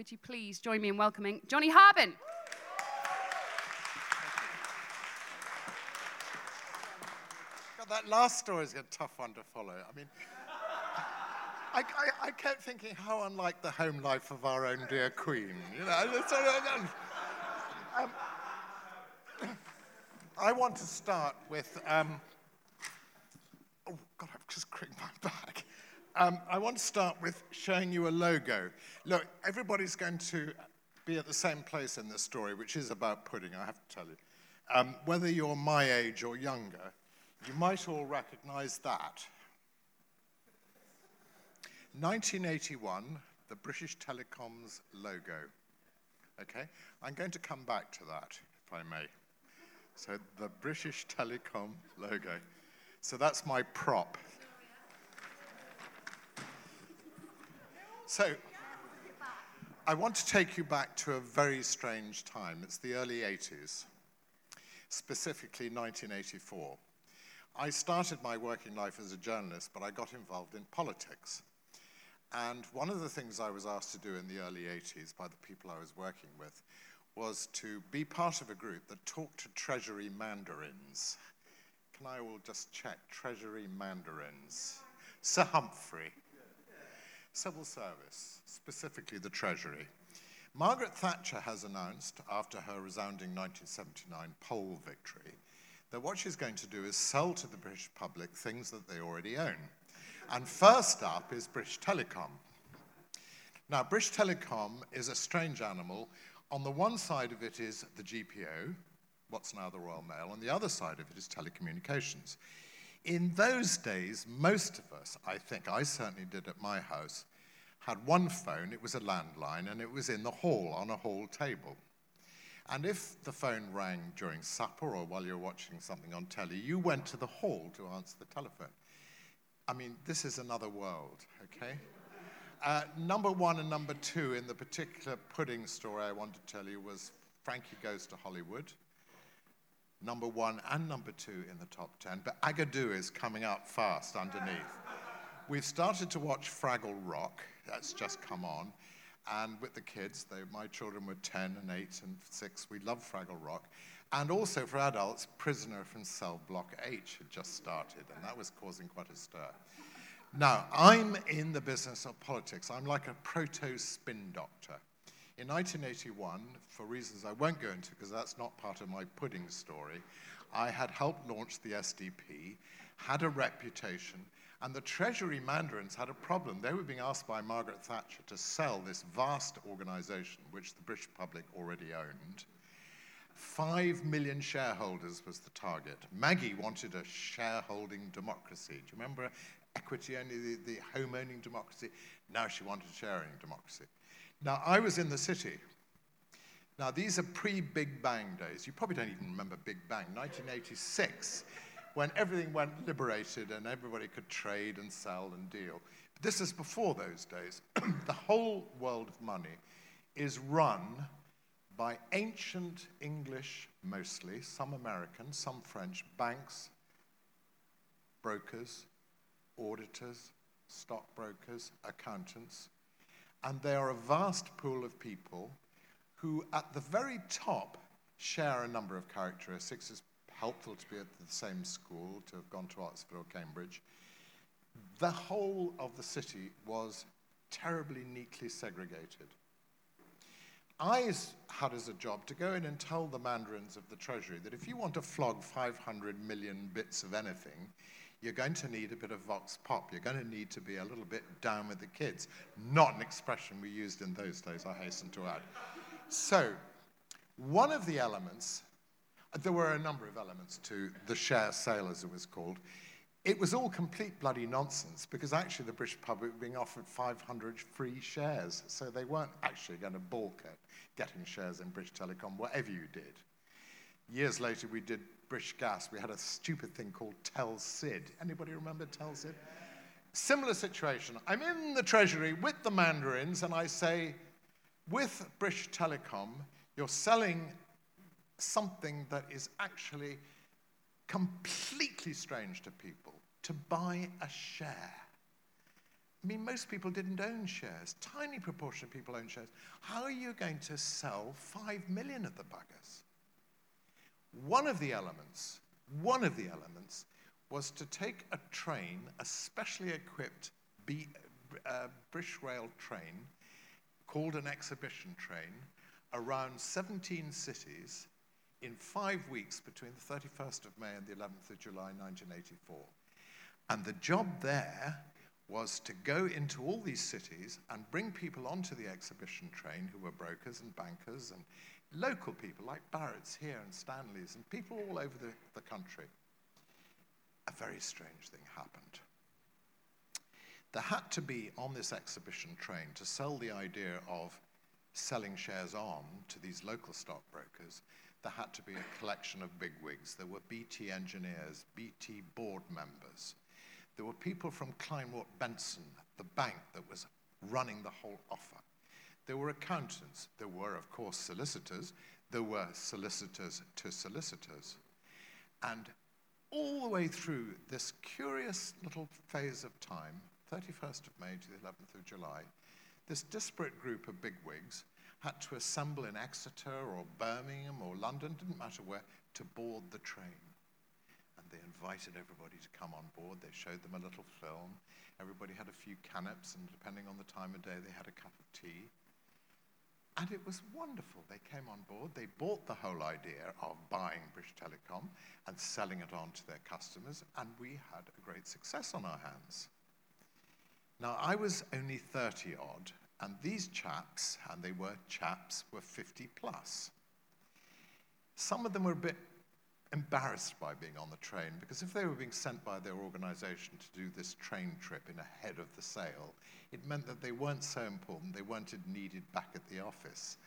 would you please join me in welcoming Johnny Harbin? God, that last story is a tough one to follow. I mean, I, I, I, kept thinking how unlike the home life of our own dear Queen. You know, um, I want to start with. Um, oh God, I've just cracked my back. Um, I want to start with showing you a logo. Look, everybody's going to be at the same place in this story, which is about pudding, I have to tell you. Um, whether you're my age or younger, you might all recognize that. 1981, the British Telecom's logo. Okay? I'm going to come back to that, if I may. So, the British Telecom logo. So, that's my prop. So, I want to take you back to a very strange time. It's the early 80s, specifically 1984. I started my working life as a journalist, but I got involved in politics. And one of the things I was asked to do in the early 80s by the people I was working with was to be part of a group that talked to Treasury mandarins. Can I all just check? Treasury mandarins. Sir Humphrey civil service, specifically the Treasury. Margaret Thatcher has announced, after her resounding 1979 poll victory, that what she's going to do is sell to the British public things that they already own. And first up is British Telecom. Now, British Telecom is a strange animal. On the one side of it is the GPO, what's now the Royal Mail, on the other side of it is telecommunications. In those days, most of us, I think, I certainly did at my house, had one phone, it was a landline, and it was in the hall on a hall table. And if the phone rang during supper or while you were watching something on telly, you went to the hall to answer the telephone. I mean, this is another world, okay? Uh, number one and number two in the particular pudding story I want to tell you was Frankie Goes to Hollywood number one and number two in the top 10, but Agadoo is coming up fast underneath. We've started to watch Fraggle Rock, that's just come on, and with the kids, they, my children were 10 and 8 and 6, we love Fraggle Rock. And also for adults, Prisoner from Cell Block H had just started, and that was causing quite a stir. Now, I'm in the business of politics. I'm like a proto spin doctor. In 1981, for reasons I won't go into because that's not part of my pudding story, I had helped launch the SDP, had a reputation, and the Treasury mandarins had a problem. They were being asked by Margaret Thatcher to sell this vast organization, which the British public already owned. Five million shareholders was the target. Maggie wanted a shareholding democracy. Do you remember equity only, the, the home owning democracy? Now she wanted sharing democracy. Now, I was in the city. Now, these are pre Big Bang days. You probably don't even remember Big Bang, 1986, when everything went liberated and everybody could trade and sell and deal. But this is before those days. the whole world of money is run by ancient English, mostly, some American, some French banks, brokers, auditors, stockbrokers, accountants, and they are a vast pool of people who, at the very top, share a number of characteristics. It's helpful to be at the same school, to have gone to Oxford or Cambridge. The whole of the city was terribly neatly segregated. I had as a job to go in and tell the mandarins of the Treasury that if you want to flog 500 million bits of anything, you're going to need a bit of vox pop. You're going to need to be a little bit down with the kids. Not an expression we used in those days, I hasten to add. So, one of the elements, there were a number of elements to the share sale, as it was called. It was all complete bloody nonsense because actually the British public were being offered 500 free shares. So they weren't actually going to balk at getting shares in British Telecom, whatever you did. Years later, we did British Gas, we had a stupid thing called Tell Sid. Anybody remember Tell Sid? Similar situation. I'm in the Treasury with the Mandarins, and I say, with British Telecom, you're selling something that is actually completely strange to people to buy a share. I mean, most people didn't own shares. Tiny proportion of people own shares. How are you going to sell five million of the buggers? One of the elements, one of the elements was to take a train, a specially equipped B, uh, British Rail train, called an exhibition train, around 17 cities in five weeks between the 31st of May and the 11th of July 1984. And the job there was to go into all these cities and bring people onto the exhibition train who were brokers and bankers and local people like Barrett's here and Stanley's and people all over the, the country. A very strange thing happened. There had to be on this exhibition train to sell the idea of selling shares on to these local stockbrokers, there had to be a collection of bigwigs. There were BT engineers, BT board members. There were people from Kleinwort Benson, the bank that was running the whole offer. There were accountants. There were, of course, solicitors. There were solicitors to solicitors. And all the way through this curious little phase of time, 31st of May to the 11th of July, this disparate group of bigwigs had to assemble in Exeter or Birmingham or London, didn't matter where, to board the train. And they invited everybody to come on board. They showed them a little film. Everybody had a few canapes, and depending on the time of day, they had a cup of tea. And it was wonderful. They came on board. They bought the whole idea of buying British Telecom and selling it on to their customers, and we had a great success on our hands. Now, I was only 30 odd, and these chaps, and they were chaps, were 50 plus. Some of them were a bit embarrassed by being on the train because if they were being sent by their organization to do this train trip in ahead of the sale, it meant that they weren't so important, they weren't needed back at the office.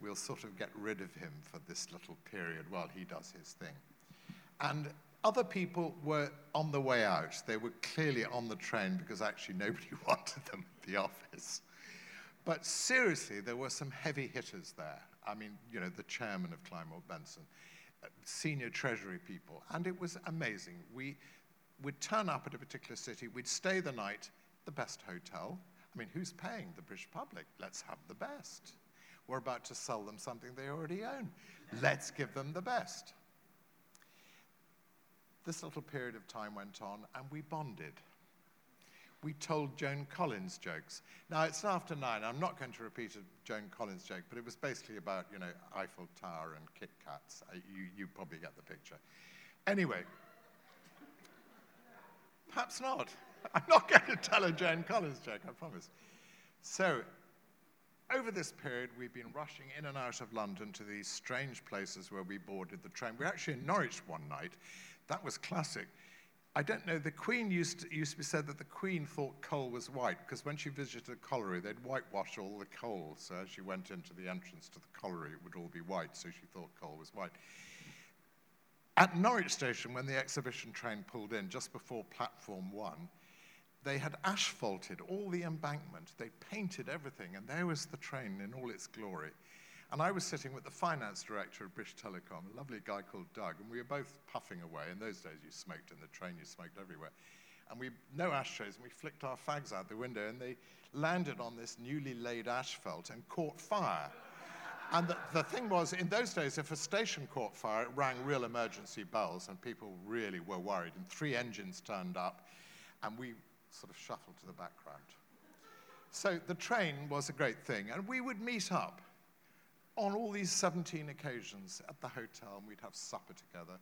We'll sort of get rid of him for this little period while he does his thing. And other people were on the way out. They were clearly on the train because actually nobody wanted them at the office. But seriously, there were some heavy hitters there. I mean, you know, the chairman of Kleinwort Benson, senior treasury people, and it was amazing. We would turn up at a particular city, we'd stay the night, the best hotel. I mean, who's paying? The British public. Let's have the best. We're about to sell them something they already own. Let's give them the best. This little period of time went on, and we bonded we told Joan Collins jokes. Now, it's after nine. I'm not going to repeat a Joan Collins joke, but it was basically about, you know, Eiffel Tower and Kit Kats. You, you probably get the picture. Anyway, perhaps not. I'm not going to tell a Joan Collins joke, I promise. So, over this period, we've been rushing in and out of London to these strange places where we boarded the train. We were actually in Norwich one night. That was classic. I don't know, the Queen used to, used to be said that the Queen thought coal was white because when she visited a colliery, they'd whitewash all the coal. So as she went into the entrance to the colliery, it would all be white, so she thought coal was white. At Norwich Station, when the exhibition train pulled in just before platform one, they had asphalted all the embankment. They painted everything, and there was the train in all its glory. And I was sitting with the finance director of British Telecom, a lovely guy called Doug, and we were both puffing away. In those days, you smoked in the train, you smoked everywhere. And we, no ashtrays, and we flicked our fags out the window, and they landed on this newly laid asphalt and caught fire. And the, the, thing was, in those days, if a station caught fire, it rang real emergency bells, and people really were worried. And three engines turned up, and we sort of shuffled to the background. So the train was a great thing, and we would meet up on all these 17 occasions at the hotel, and we'd have supper together,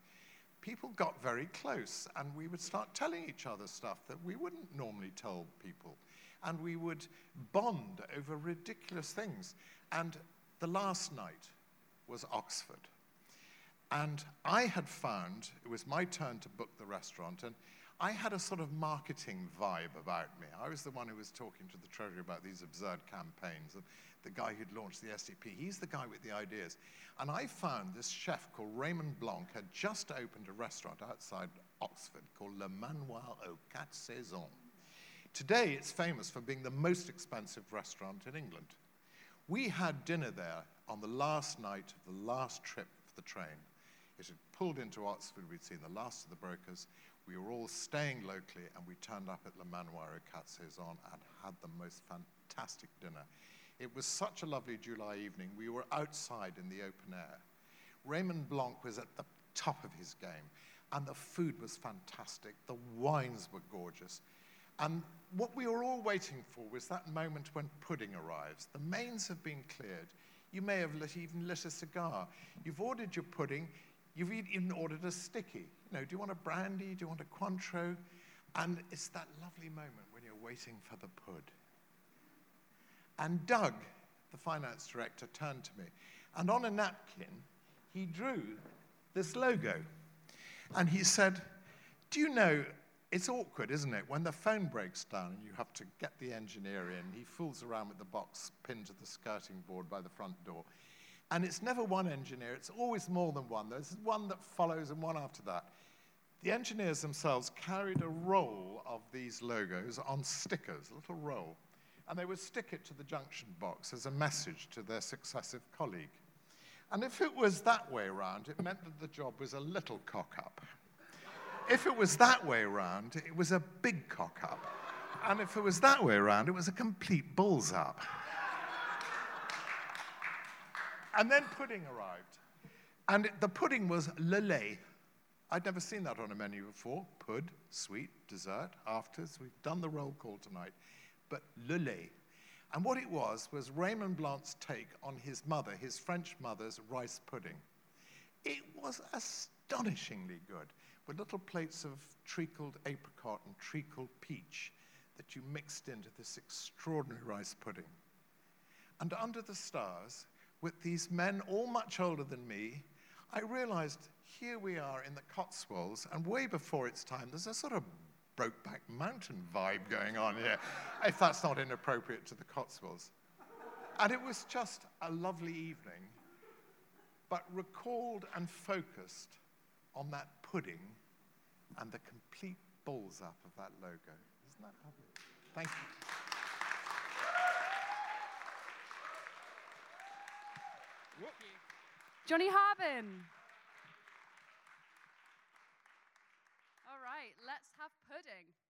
people got very close, and we would start telling each other stuff that we wouldn't normally tell people. And we would bond over ridiculous things. And the last night was Oxford. And I had found, it was my turn to book the restaurant, and I had a sort of marketing vibe about me. I was the one who was talking to the Treasury about these absurd campaigns. And the guy who'd launched the SDP. He's the guy with the ideas. And I found this chef called Raymond Blanc had just opened a restaurant outside Oxford called Le Manoir aux Quatre Saisons. Today, it's famous for being the most expensive restaurant in England. We had dinner there on the last night of the last trip of the train. It had pulled into Oxford. We'd seen the last of the brokers. We were all staying locally, and we turned up at Le Manoir aux Quatre Saisons and had the most fantastic dinner. It was such a lovely July evening. We were outside in the open air. Raymond Blanc was at the top of his game, and the food was fantastic. The wines were gorgeous. And what we were all waiting for was that moment when pudding arrives. The mains have been cleared. You may have lit, even lit a cigar. You've ordered your pudding. You've even ordered a sticky. You know, do you want a brandy? Do you want a Cointreau? And it's that lovely moment when you're waiting for the pud. And Doug, the finance director, turned to me, and on a napkin, he drew this logo. And he said, Do you know, it's awkward, isn't it, when the phone breaks down and you have to get the engineer in. He fools around with the box pinned to the skirting board by the front door. And it's never one engineer, it's always more than one. There's one that follows and one after that. The engineers themselves carried a roll of these logos on stickers, a little roll and they would stick it to the junction box as a message to their successive colleague. And if it was that way around, it meant that the job was a little cock up. If it was that way around, it was a big cock up. And if it was that way around, it was a complete bulls up. and then pudding arrived. And it, the pudding was le lait. I'd never seen that on a menu before. Pud, sweet, dessert, afters. We've done the roll call tonight but lait. And what it was was Raymond Blanc's take on his mother, his French mother's rice pudding. It was astonishingly good, with little plates of treacled apricot and treacled peach that you mixed into this extraordinary rice pudding. And under the stars, with these men all much older than me, I realized here we are in the Cotswolds, and way before its time, there's a sort of Brokeback Mountain vibe going on here, if that's not inappropriate to the Cotswolds. And it was just a lovely evening, but recalled and focused on that pudding and the complete balls up of that logo. Isn't that lovely? Thank you. Johnny Harbin. Pudding.